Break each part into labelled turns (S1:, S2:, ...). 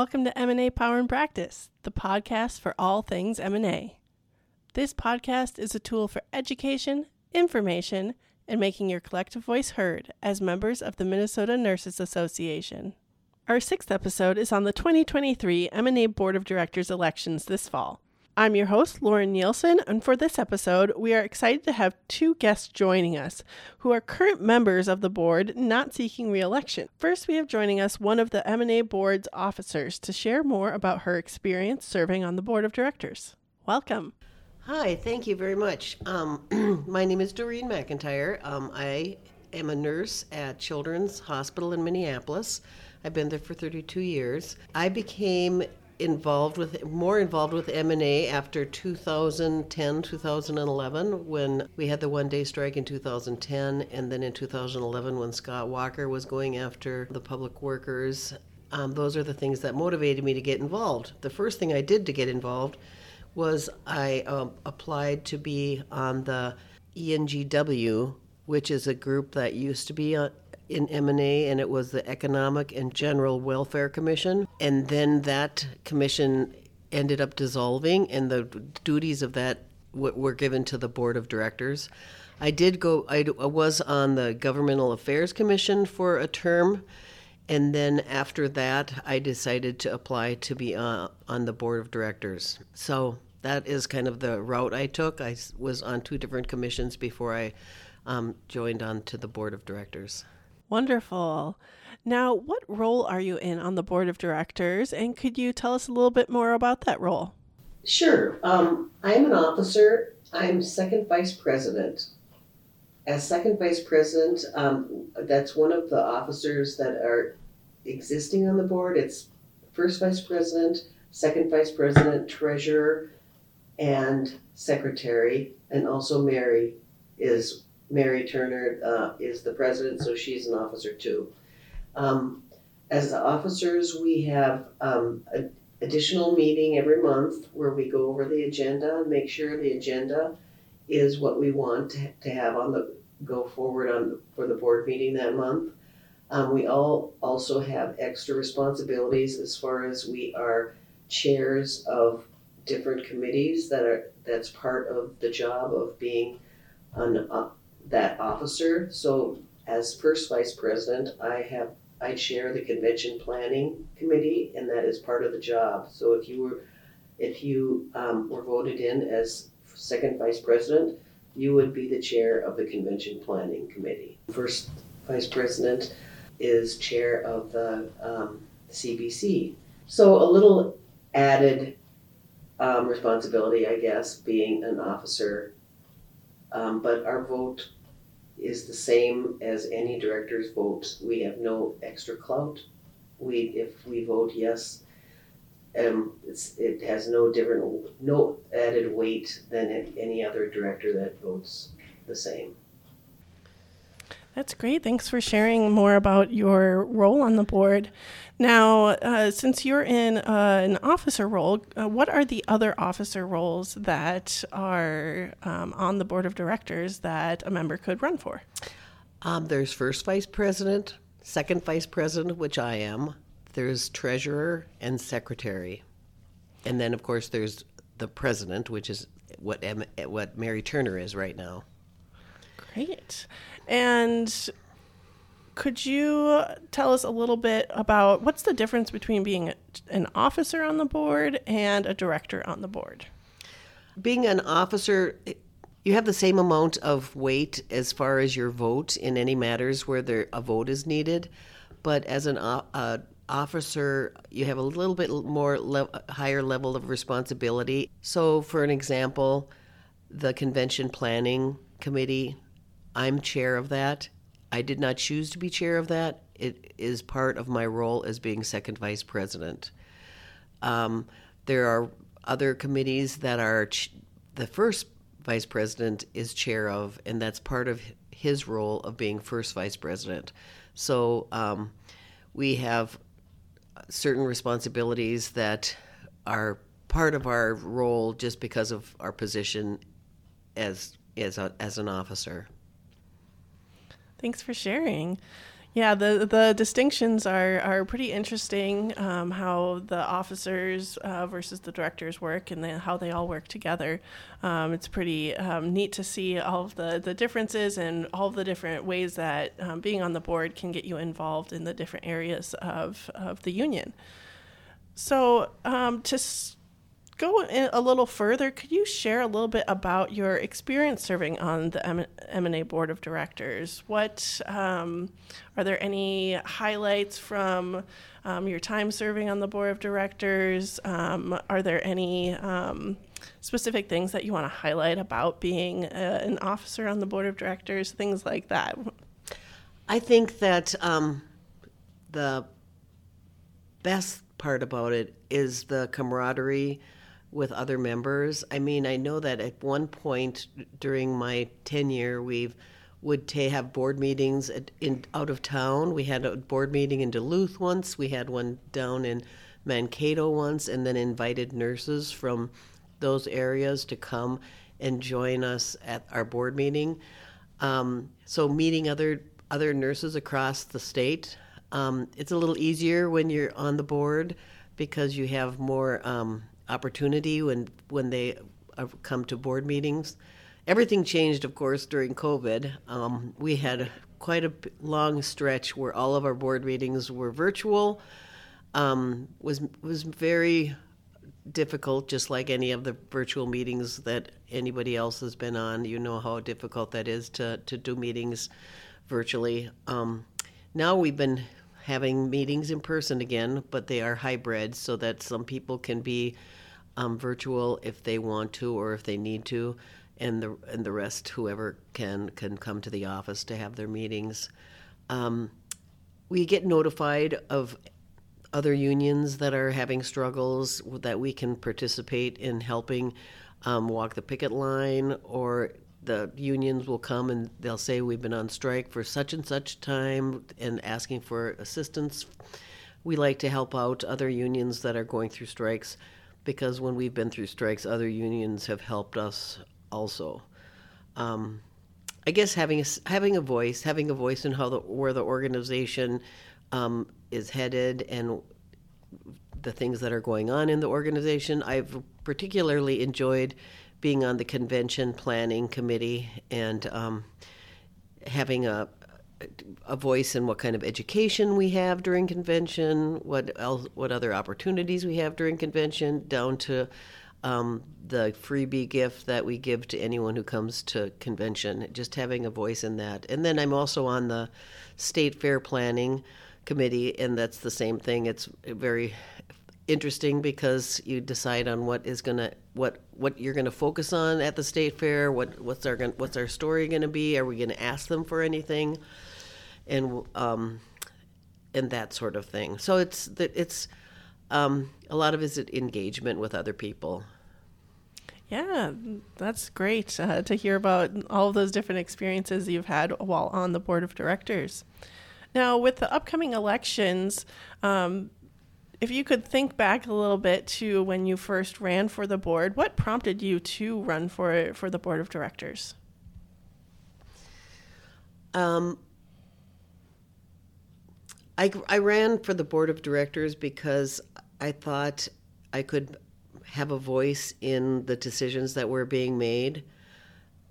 S1: Welcome to MNA Power and Practice, the podcast for all things MNA. This podcast is a tool for education, information, and making your collective voice heard as members of the Minnesota Nurses Association. Our sixth episode is on the 2023 MNA Board of Directors elections this fall. I'm your host, Lauren Nielsen, and for this episode, we are excited to have two guests joining us who are current members of the board not seeking re-election. First, we have joining us one of the MNA board's officers to share more about her experience serving on the board of directors. Welcome.
S2: Hi, thank you very much. Um, my name is Doreen McIntyre. Um, I am a nurse at Children's Hospital in Minneapolis. I've been there for 32 years. I became involved with more involved with MNA after 2010 2011 when we had the one day strike in 2010 and then in 2011 when Scott Walker was going after the public workers. Um, those are the things that motivated me to get involved. The first thing I did to get involved was I um, applied to be on the ENGW which is a group that used to be in MNA and it was the Economic and General Welfare Commission and then that commission ended up dissolving and the duties of that were given to the board of directors. I did go I was on the Governmental Affairs Commission for a term and then after that I decided to apply to be uh, on the board of directors. So that is kind of the route I took. I was on two different commissions before I um, joined on to the board of directors.
S1: Wonderful. Now, what role are you in on the board of directors, and could you tell us a little bit more about that role?
S2: Sure. Um, I'm an officer. I'm second vice president. As second vice president, um, that's one of the officers that are existing on the board. It's first vice president, second vice president, treasurer, and secretary, and also Mary is Mary Turner uh, is the president, so she's an officer too. Um, as the officers, we have um, an additional meeting every month where we go over the agenda and make sure the agenda is what we want to, to have on the go forward on for the board meeting that month. Um, we all also have extra responsibilities as far as we are chairs of different committees that are that's part of the job of being an uh, that officer. So as first vice president, I have I chair the convention planning committee, and that is part of the job. So if you were if you um, were voted in as second vice president, you would be the chair of the convention planning committee. First vice president is chair of the um, CBC. So a little added um, responsibility, I guess, being an officer. Um, but our vote is the same as any director's vote. We have no extra clout. We, if we vote yes, um, it's, it has no different, no added weight than any other director that votes the same.
S1: That's great. Thanks for sharing more about your role on the board. Now, uh, since you're in uh, an officer role, uh, what are the other officer roles that are um, on the board of directors that a member could run for?
S2: Um, there's first vice president, second vice president, which I am. There's treasurer and secretary, and then of course there's the president, which is what what Mary Turner is right now.
S1: Great. And could you tell us a little bit about what's the difference between being an officer on the board and a director on the board?
S2: Being an officer, you have the same amount of weight as far as your vote in any matters where there a vote is needed, but as an uh, officer, you have a little bit more le- higher level of responsibility. So, for an example, the convention planning committee I'm chair of that. I did not choose to be chair of that. It is part of my role as being second vice president. Um, there are other committees that are ch- the first vice president is chair of, and that's part of his role of being first vice president. So um, we have certain responsibilities that are part of our role just because of our position as as a, as an officer.
S1: Thanks for sharing. Yeah, the the distinctions are are pretty interesting. Um, how the officers uh, versus the directors work, and how they all work together. Um, it's pretty um, neat to see all of the the differences and all of the different ways that um, being on the board can get you involved in the different areas of of the union. So um, to go a little further, could you share a little bit about your experience serving on the MNA Board of Directors? What um, are there any highlights from um, your time serving on the Board of Directors? Um, are there any um, specific things that you want to highlight about being a, an officer on the Board of Directors? Things like that.
S2: I think that um, the best part about it is the camaraderie with other members. I mean, I know that at one point during my tenure, we would t- have board meetings at, in out of town. We had a board meeting in Duluth once. We had one down in Mankato once, and then invited nurses from those areas to come and join us at our board meeting. Um, so meeting other other nurses across the state, um, it's a little easier when you're on the board because you have more um, opportunity when when they come to board meetings. Everything changed, of course, during COVID. Um, we had quite a long stretch where all of our board meetings were virtual. Um, was was very difficult, just like any of the virtual meetings that anybody else has been on. You know how difficult that is to to do meetings virtually. Um, now we've been having meetings in person again, but they are hybrid, so that some people can be um, virtual if they want to or if they need to, and the and the rest, whoever can, can come to the office to have their meetings. Um, we get notified of other unions that are having struggles that we can participate in helping um, walk the picket line, or the unions will come and they'll say we've been on strike for such and such time and asking for assistance. We like to help out other unions that are going through strikes because when we've been through strikes, other unions have helped us also. Um, I guess having a, having a voice, having a voice in how the where the organization um, is headed and the things that are going on in the organization. I've particularly enjoyed being on the convention planning committee and um, having a a voice in what kind of education we have during convention, what else, what other opportunities we have during convention, down to um, the freebie gift that we give to anyone who comes to convention. Just having a voice in that, and then I'm also on the state fair planning committee, and that's the same thing. It's very interesting because you decide on what is gonna what what you're gonna focus on at the state fair. What what's our what's our story gonna be? Are we gonna ask them for anything? And um, and that sort of thing. So it's that it's um, a lot of is it engagement with other people.
S1: Yeah, that's great uh, to hear about all of those different experiences you've had while on the board of directors. Now, with the upcoming elections, um, if you could think back a little bit to when you first ran for the board, what prompted you to run for for the board of directors?
S2: Um, I, I ran for the board of directors because I thought I could have a voice in the decisions that were being made.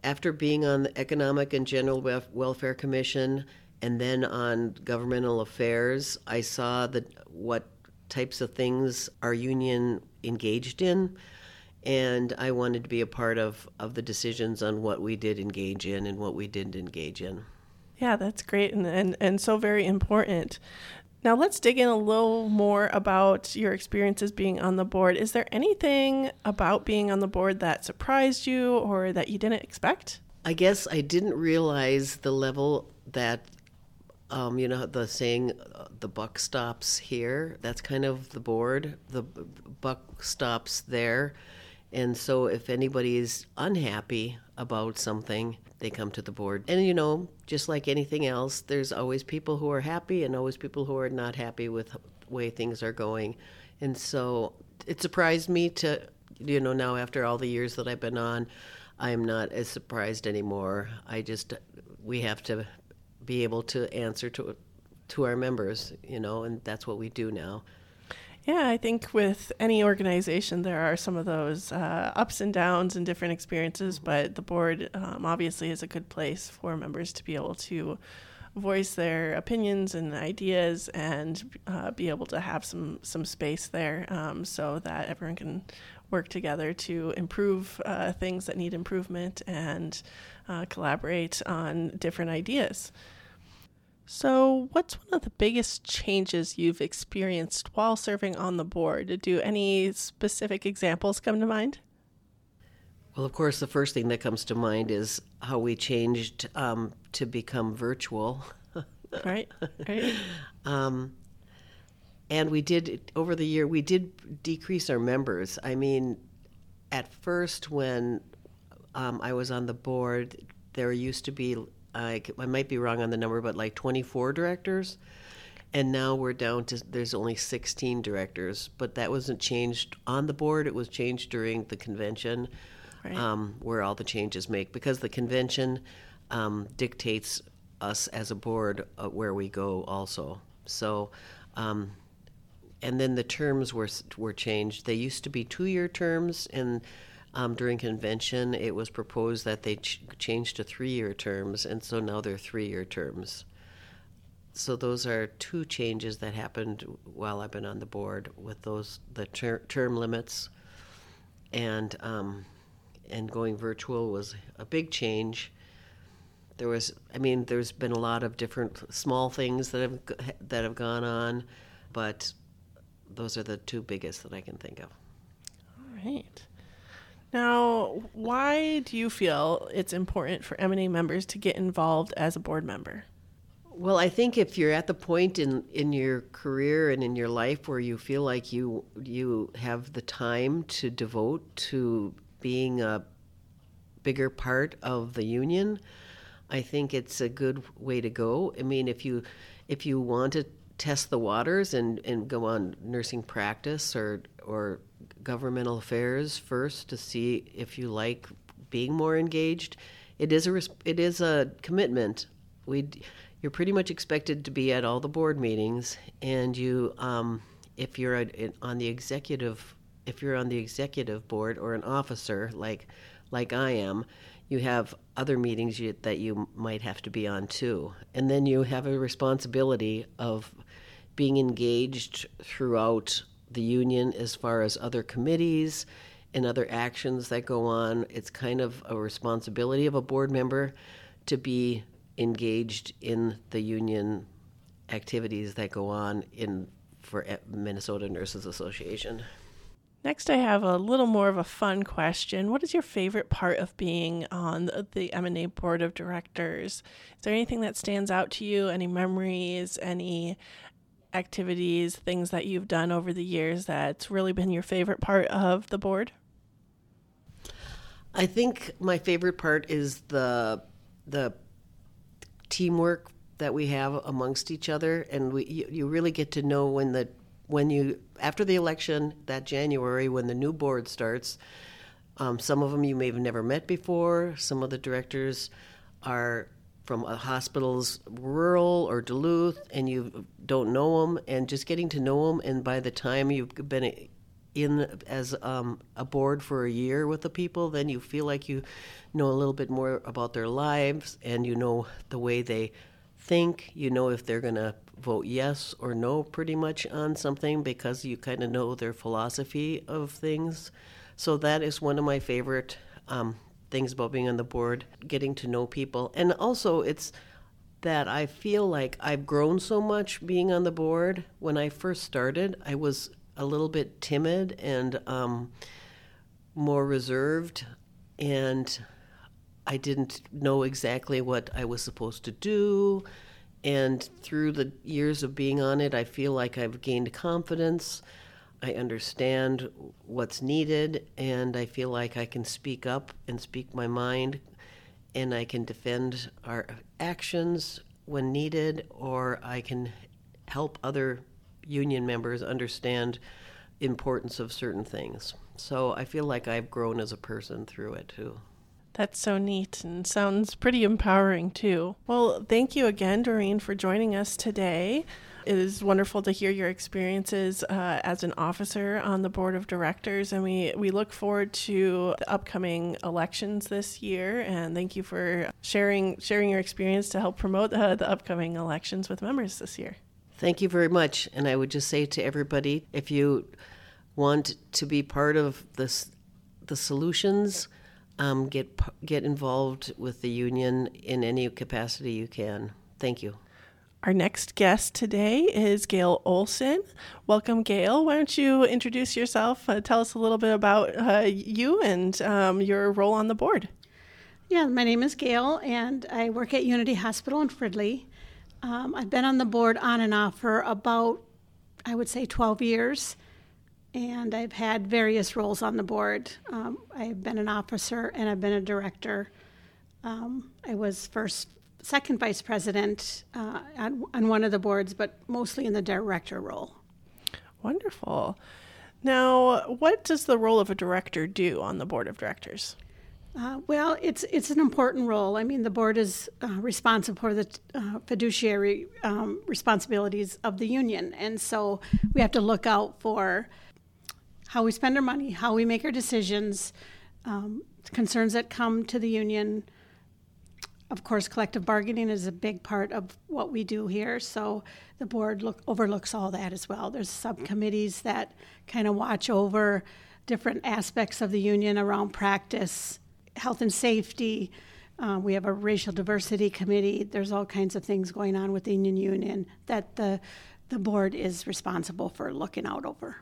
S2: After being on the Economic and General Welfare Commission and then on governmental affairs, I saw that what types of things our union engaged in and I wanted to be a part of, of the decisions on what we did engage in and what we didn't engage in.
S1: Yeah, that's great and, and, and so very important. Now, let's dig in a little more about your experiences being on the board. Is there anything about being on the board that surprised you or that you didn't expect?
S2: I guess I didn't realize the level that, um, you know, the saying, uh, the buck stops here. That's kind of the board. The buck stops there. And so if anybody is unhappy about something, they come to the board. And you know, just like anything else, there's always people who are happy and always people who are not happy with the way things are going. And so it surprised me to, you know, now after all the years that I've been on, I'm not as surprised anymore. I just, we have to be able to answer to to our members, you know, and that's what we do now.
S1: Yeah, I think with any organization, there are some of those uh, ups and downs and different experiences, but the board um, obviously is a good place for members to be able to voice their opinions and ideas and uh, be able to have some, some space there um, so that everyone can work together to improve uh, things that need improvement and uh, collaborate on different ideas. So, what's one of the biggest changes you've experienced while serving on the board? Do any specific examples come to mind?
S2: Well, of course, the first thing that comes to mind is how we changed um, to become virtual.
S1: right, right.
S2: Um, and we did, over the year, we did decrease our members. I mean, at first, when um, I was on the board, there used to be I, I might be wrong on the number, but like 24 directors. And now we're down to there's only 16 directors, but that wasn't changed on the board. It was changed during the convention, right. um, where all the changes make because the convention um, dictates us as a board uh, where we go also. So, um, and then the terms were were changed. They used to be two year terms, and um, during convention, it was proposed that they ch- change to three year terms, and so now they're three year terms. So those are two changes that happened while I've been on the board with those the ter- term limits, and um, and going virtual was a big change. There was, I mean, there's been a lot of different small things that have that have gone on, but those are the two biggest that I can think of.
S1: All right. Now, why do you feel it's important for MNA members to get involved as a board member?
S2: Well, I think if you're at the point in, in your career and in your life where you feel like you you have the time to devote to being a bigger part of the union, I think it's a good way to go. I mean, if you if you want to test the waters and, and go on nursing practice or or governmental affairs first to see if you like being more engaged. It is a it is a commitment. We you're pretty much expected to be at all the board meetings, and you um, if you're on the executive if you're on the executive board or an officer like like I am, you have other meetings you, that you might have to be on too, and then you have a responsibility of being engaged throughout the union as far as other committees and other actions that go on. It's kind of a responsibility of a board member to be engaged in the union activities that go on in for Minnesota Nurses Association.
S1: Next, I have a little more of a fun question. What is your favorite part of being on the MNA board of directors? Is there anything that stands out to you? Any memories? Any activities, things that you've done over the years that's really been your favorite part of the board?
S2: I think my favorite part is the the teamwork that we have amongst each other, and we you, you really get to know when the when you after the election that January when the new board starts. Um, some of them you may have never met before. Some of the directors are from hospital's rural or Duluth and you don't know them and just getting to know them and by the time you've been in as um, a board for a year with the people then you feel like you know a little bit more about their lives and you know the way they think. You know if they're going to vote yes or no pretty much on something because you kind of know their philosophy of things. So that is one of my favorite um, things about being on the board, getting to know people. And also, it's that I feel like I've grown so much being on the board. When I first started, I was a little bit timid and um, more reserved, and I didn't know exactly what I was supposed to do. And through the years of being on it, I feel like I've gained confidence I understand what's needed, and I feel like I can speak up and speak my mind, and I can defend our actions when needed, or I can help other union members understand importance of certain things. So I feel like I've grown as a person through it too.
S1: That's so neat and sounds pretty empowering too. Well, thank you again, Doreen, for joining us today. It is wonderful to hear your experiences uh, as an officer on the board of directors, and we, we look forward to the upcoming elections this year. And thank you for sharing sharing your experience to help promote uh, the upcoming elections with members this year.
S3: Thank you very much. And I would just say to everybody, if you want to be part of this, the solutions um, get get involved with the union in any capacity you can. Thank you.
S1: Our next guest today is Gail Olson. Welcome, Gail. Why don't you introduce yourself? Uh, tell us a little bit about uh, you and um, your role on the board.
S4: Yeah, my name is Gail, and I work at Unity Hospital in Fridley. Um, I've been on the board on and off for about, I would say, 12 years and I've had various roles on the board. Um, I've been an officer and I've been a director. Um, I was first, second vice president uh, on, on, one of the boards, but mostly in the director role.
S1: Wonderful. Now, what does the role of a director do on the board of directors?
S4: Uh, well, it's it's an important role. I mean, the board is uh, responsible for the uh, fiduciary um, responsibilities of the union, and so we have to look out for how we spend our money, how we make our decisions, um, concerns that come to the union. Of course, collective bargaining is a big part of what we do here, so the board look, overlooks all that as well. There's subcommittees that kind of watch over different aspects of the union around practice, health and safety. Uh, we have a racial diversity committee. There's all kinds of things going on within the union that the the board is responsible for looking out over.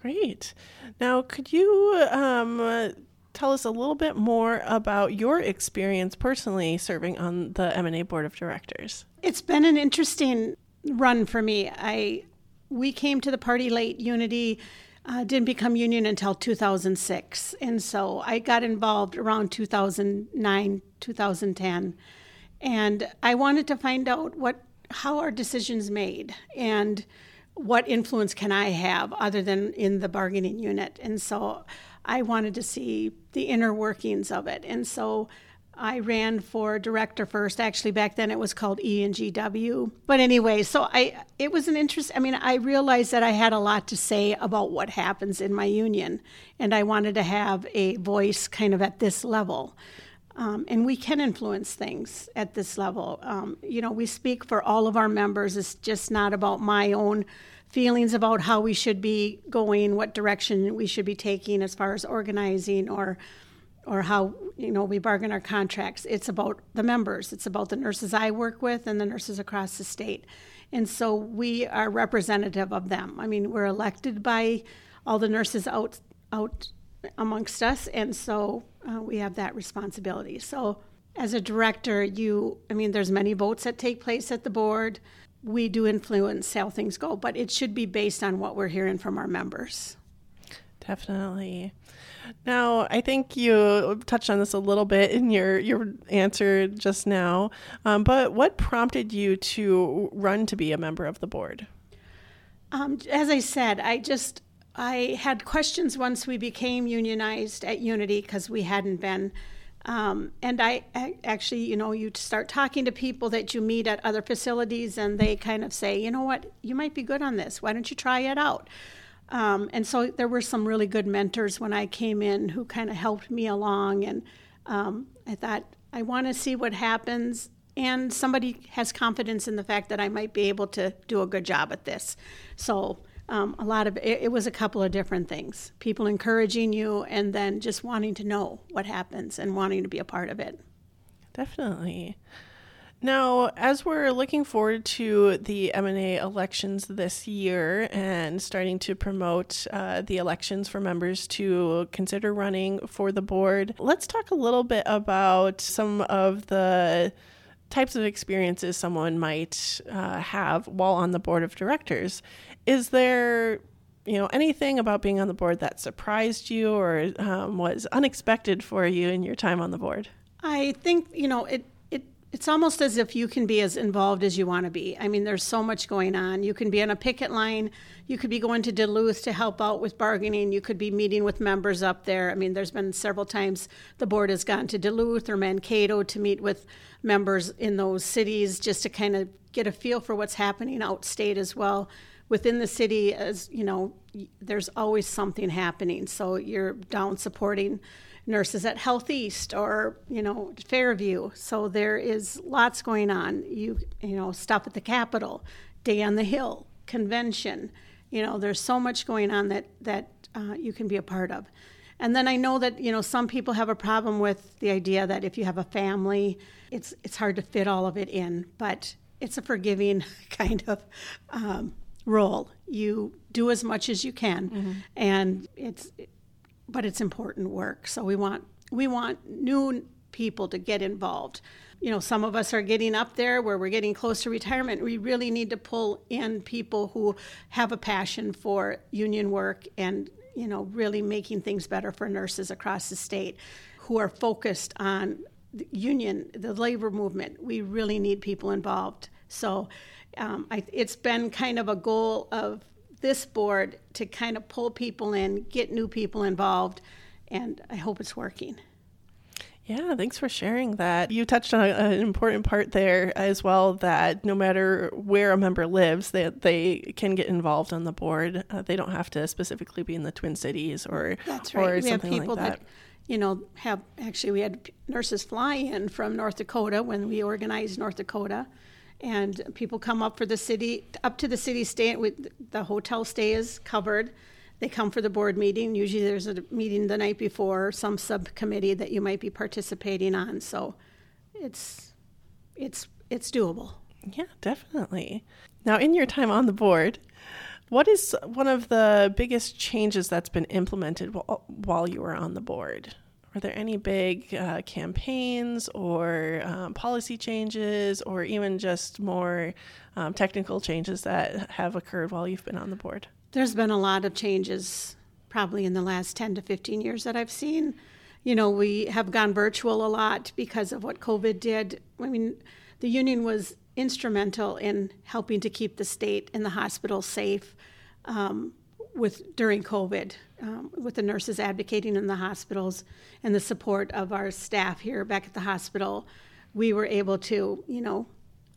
S1: Great. Now, could you um, tell us a little bit more about your experience personally serving on the MNA board of directors?
S4: It's been an interesting run for me. I we came to the party late. Unity uh, didn't become union until 2006, and so I got involved around 2009, 2010, and I wanted to find out what how are decisions made and what influence can I have other than in the bargaining unit? And so I wanted to see the inner workings of it. And so I ran for director first. Actually, back then it was called E and GW. But anyway, so I it was an interest. I mean, I realized that I had a lot to say about what happens in my union, and I wanted to have a voice kind of at this level. Um, and we can influence things at this level. Um, you know, we speak for all of our members. It's just not about my own feelings about how we should be going, what direction we should be taking as far as organizing or or how you know we bargain our contracts. It's about the members. It's about the nurses I work with and the nurses across the state. And so we are representative of them. I mean, we're elected by all the nurses out out amongst us, and so uh, we have that responsibility. So, as a director, you, I mean, there's many votes that take place at the board. We do influence how things go, but it should be based on what we're hearing from our members.
S1: Definitely. Now, I think you touched on this a little bit in your your answer just now, um, but what prompted you to run to be a member of the board?
S4: Um, as I said, I just I had questions once we became unionized at Unity because we hadn't been. Um, and I, I, actually, you know, you start talking to people that you meet at other facilities, and they kind of say, you know what, you might be good on this. Why don't you try it out? Um, and so there were some really good mentors when I came in who kind of helped me along. And um, I thought, I want to see what happens. And somebody has confidence in the fact that I might be able to do a good job at this. So um, a lot of it, it, was a couple of different things. People encouraging you and then just wanting to know what happens and wanting to be a part of it.
S1: Definitely. Now as we're looking forward to the MNA elections this year and starting to promote uh, the elections for members to consider running for the board let's talk a little bit about some of the types of experiences someone might uh, have while on the board of directors. Is there, you know, anything about being on the board that surprised you or um, was unexpected for you in your time on the board?
S4: I think you know it. It it's almost as if you can be as involved as you want to be. I mean, there's so much going on. You can be on a picket line. You could be going to Duluth to help out with bargaining. You could be meeting with members up there. I mean, there's been several times the board has gone to Duluth or Mankato to meet with members in those cities just to kind of get a feel for what's happening outstate as well. Within the city, as you know, there's always something happening. So you're down supporting nurses at HealthEast or you know Fairview. So there is lots going on. You you know stop at the Capitol, Day on the Hill, convention. You know there's so much going on that that uh, you can be a part of. And then I know that you know some people have a problem with the idea that if you have a family, it's it's hard to fit all of it in. But it's a forgiving kind of um, role. You do as much as you can, mm-hmm. and it's but it's important work. So we want we want new people to get involved. You know, some of us are getting up there where we're getting close to retirement. We really need to pull in people who have a passion for union work and, you know, really making things better for nurses across the state who are focused on the union, the labor movement. We really need people involved. So um, I, it's been kind of a goal of this board to kind of pull people in, get new people involved, and I hope it's working.
S1: Yeah, thanks for sharing that. You touched on an important part there as well that no matter where a member lives, they, they can get involved on the board. Uh, they don't have to specifically be in the Twin Cities or,
S4: That's right.
S1: or
S4: we
S1: something
S4: have people
S1: like that.
S4: that you know, have actually we had nurses fly in from North Dakota when we organized North Dakota, and people come up for the city up to the city stay with the hotel stay is covered. They come for the board meeting. Usually there's a meeting the night before some subcommittee that you might be participating on. So it's it's it's doable.
S1: Yeah definitely. Now in your time on the board what is one of the biggest changes that's been implemented while, while you were on the board are there any big uh, campaigns or um, policy changes or even just more um, technical changes that have occurred while you've been on the board?
S4: There's been a lot of changes probably in the last 10 to 15 years that I've seen. You know, we have gone virtual a lot because of what COVID did. I mean, the union was instrumental in helping to keep the state and the hospital safe. Um, with during COVID, um, with the nurses advocating in the hospitals and the support of our staff here back at the hospital, we were able to, you know,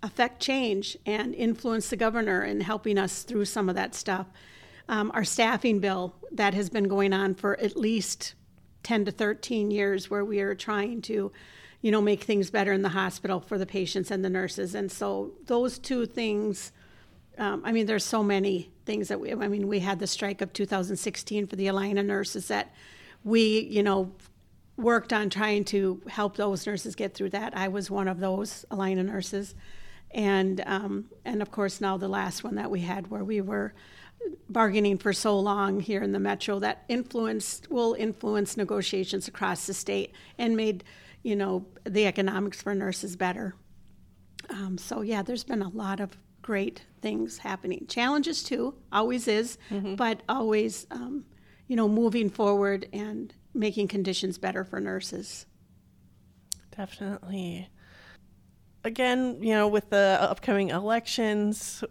S4: affect change and influence the governor in helping us through some of that stuff. Um, our staffing bill that has been going on for at least 10 to 13 years, where we are trying to, you know, make things better in the hospital for the patients and the nurses. And so those two things um, I mean, there's so many things that we, I mean, we had the strike of 2016 for the Allina nurses that we, you know, worked on trying to help those nurses get through that. I was one of those Allina nurses. And, um, and of course, now the last one that we had where we were bargaining for so long here in the metro that influenced, will influence negotiations across the state and made, you know, the economics for nurses better. Um, so, yeah, there's been a lot of great things happening. Challenges too, always is, mm-hmm. but always, um, you know, moving forward and making conditions better for nurses.
S1: Definitely. Again, you know, with the upcoming elections,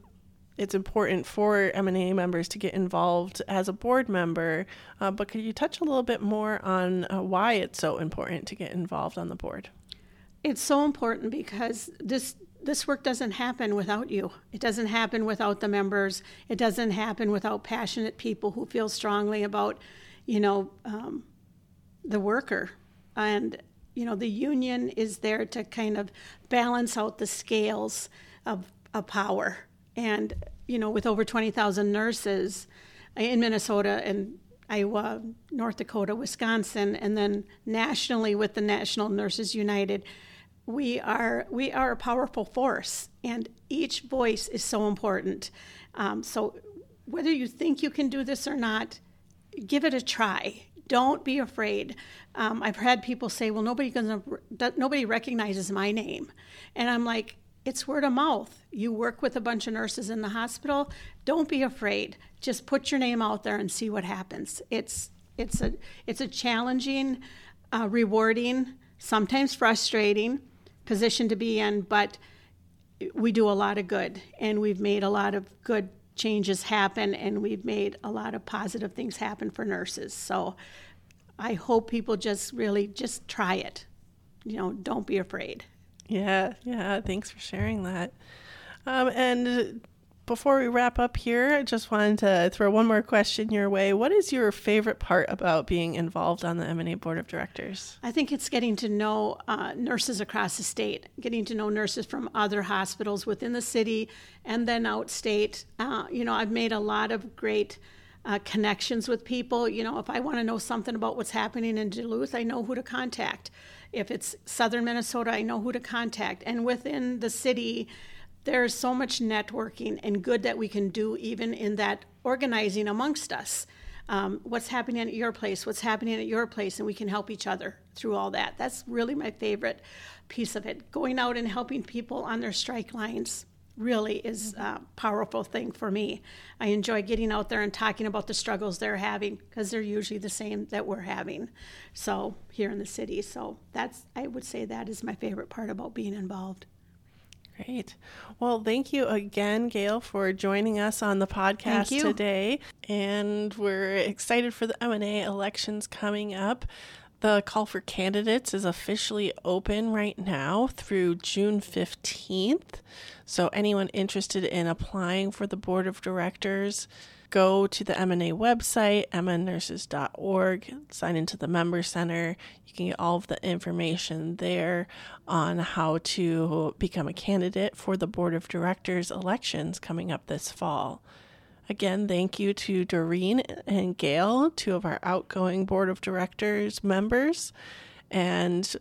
S1: it's important for MNA members to get involved as a board member. Uh, but could you touch a little bit more on uh, why it's so important to get involved on the board?
S4: It's so important because this this work doesn't happen without you. It doesn't happen without the members. It doesn't happen without passionate people who feel strongly about, you know, um, the worker. And, you know, the union is there to kind of balance out the scales of, of power. And, you know, with over 20,000 nurses in Minnesota and Iowa, North Dakota, Wisconsin, and then nationally with the National Nurses United, we are we are a powerful force, and each voice is so important. Um, so, whether you think you can do this or not, give it a try. Don't be afraid. Um, I've had people say, "Well, nobody gonna, nobody recognizes my name," and I'm like, "It's word of mouth. You work with a bunch of nurses in the hospital. Don't be afraid. Just put your name out there and see what happens. It's it's a it's a challenging, uh, rewarding, sometimes frustrating." Position to be in, but we do a lot of good and we've made a lot of good changes happen and we've made a lot of positive things happen for nurses. So I hope people just really just try it. You know, don't be afraid.
S1: Yeah, yeah. Thanks for sharing that. Um, and before we wrap up here, I just wanted to throw one more question your way. What is your favorite part about being involved on the MNA board of directors?
S4: I think it's getting to know uh, nurses across the state, getting to know nurses from other hospitals within the city and then outstate. Uh, you know, I've made a lot of great uh, connections with people. You know, if I want to know something about what's happening in Duluth, I know who to contact. If it's southern Minnesota, I know who to contact. And within the city, there's so much networking and good that we can do even in that organizing amongst us. Um, what's happening at your place, what's happening at your place, and we can help each other through all that. That's really my favorite piece of it. Going out and helping people on their strike lines really is a powerful thing for me. I enjoy getting out there and talking about the struggles they're having because they're usually the same that we're having. So here in the city, so that's I would say that is my favorite part about being involved.
S1: Great. Well, thank you again, Gail, for joining us on the podcast today. And we're excited for the MNA elections coming up. The call for candidates is officially open right now through June 15th. So anyone interested in applying for the board of directors, go to the MNA website, mnnurses.org, sign into the member center. You can get all of the information there on how to become a candidate for the board of directors elections coming up this fall. Again, thank you to Doreen and Gail, two of our outgoing board of directors members. And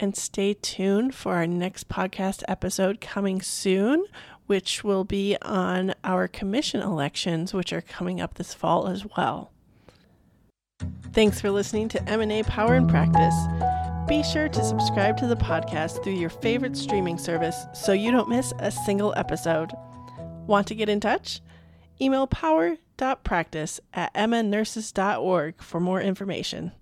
S1: and stay tuned for our next podcast episode coming soon, which will be on our commission elections, which are coming up this fall as well. Thanks for listening to MNA Power in Practice. Be sure to subscribe to the podcast through your favorite streaming service so you don't miss a single episode. Want to get in touch? Email power.practice at mnnurses.org for more information.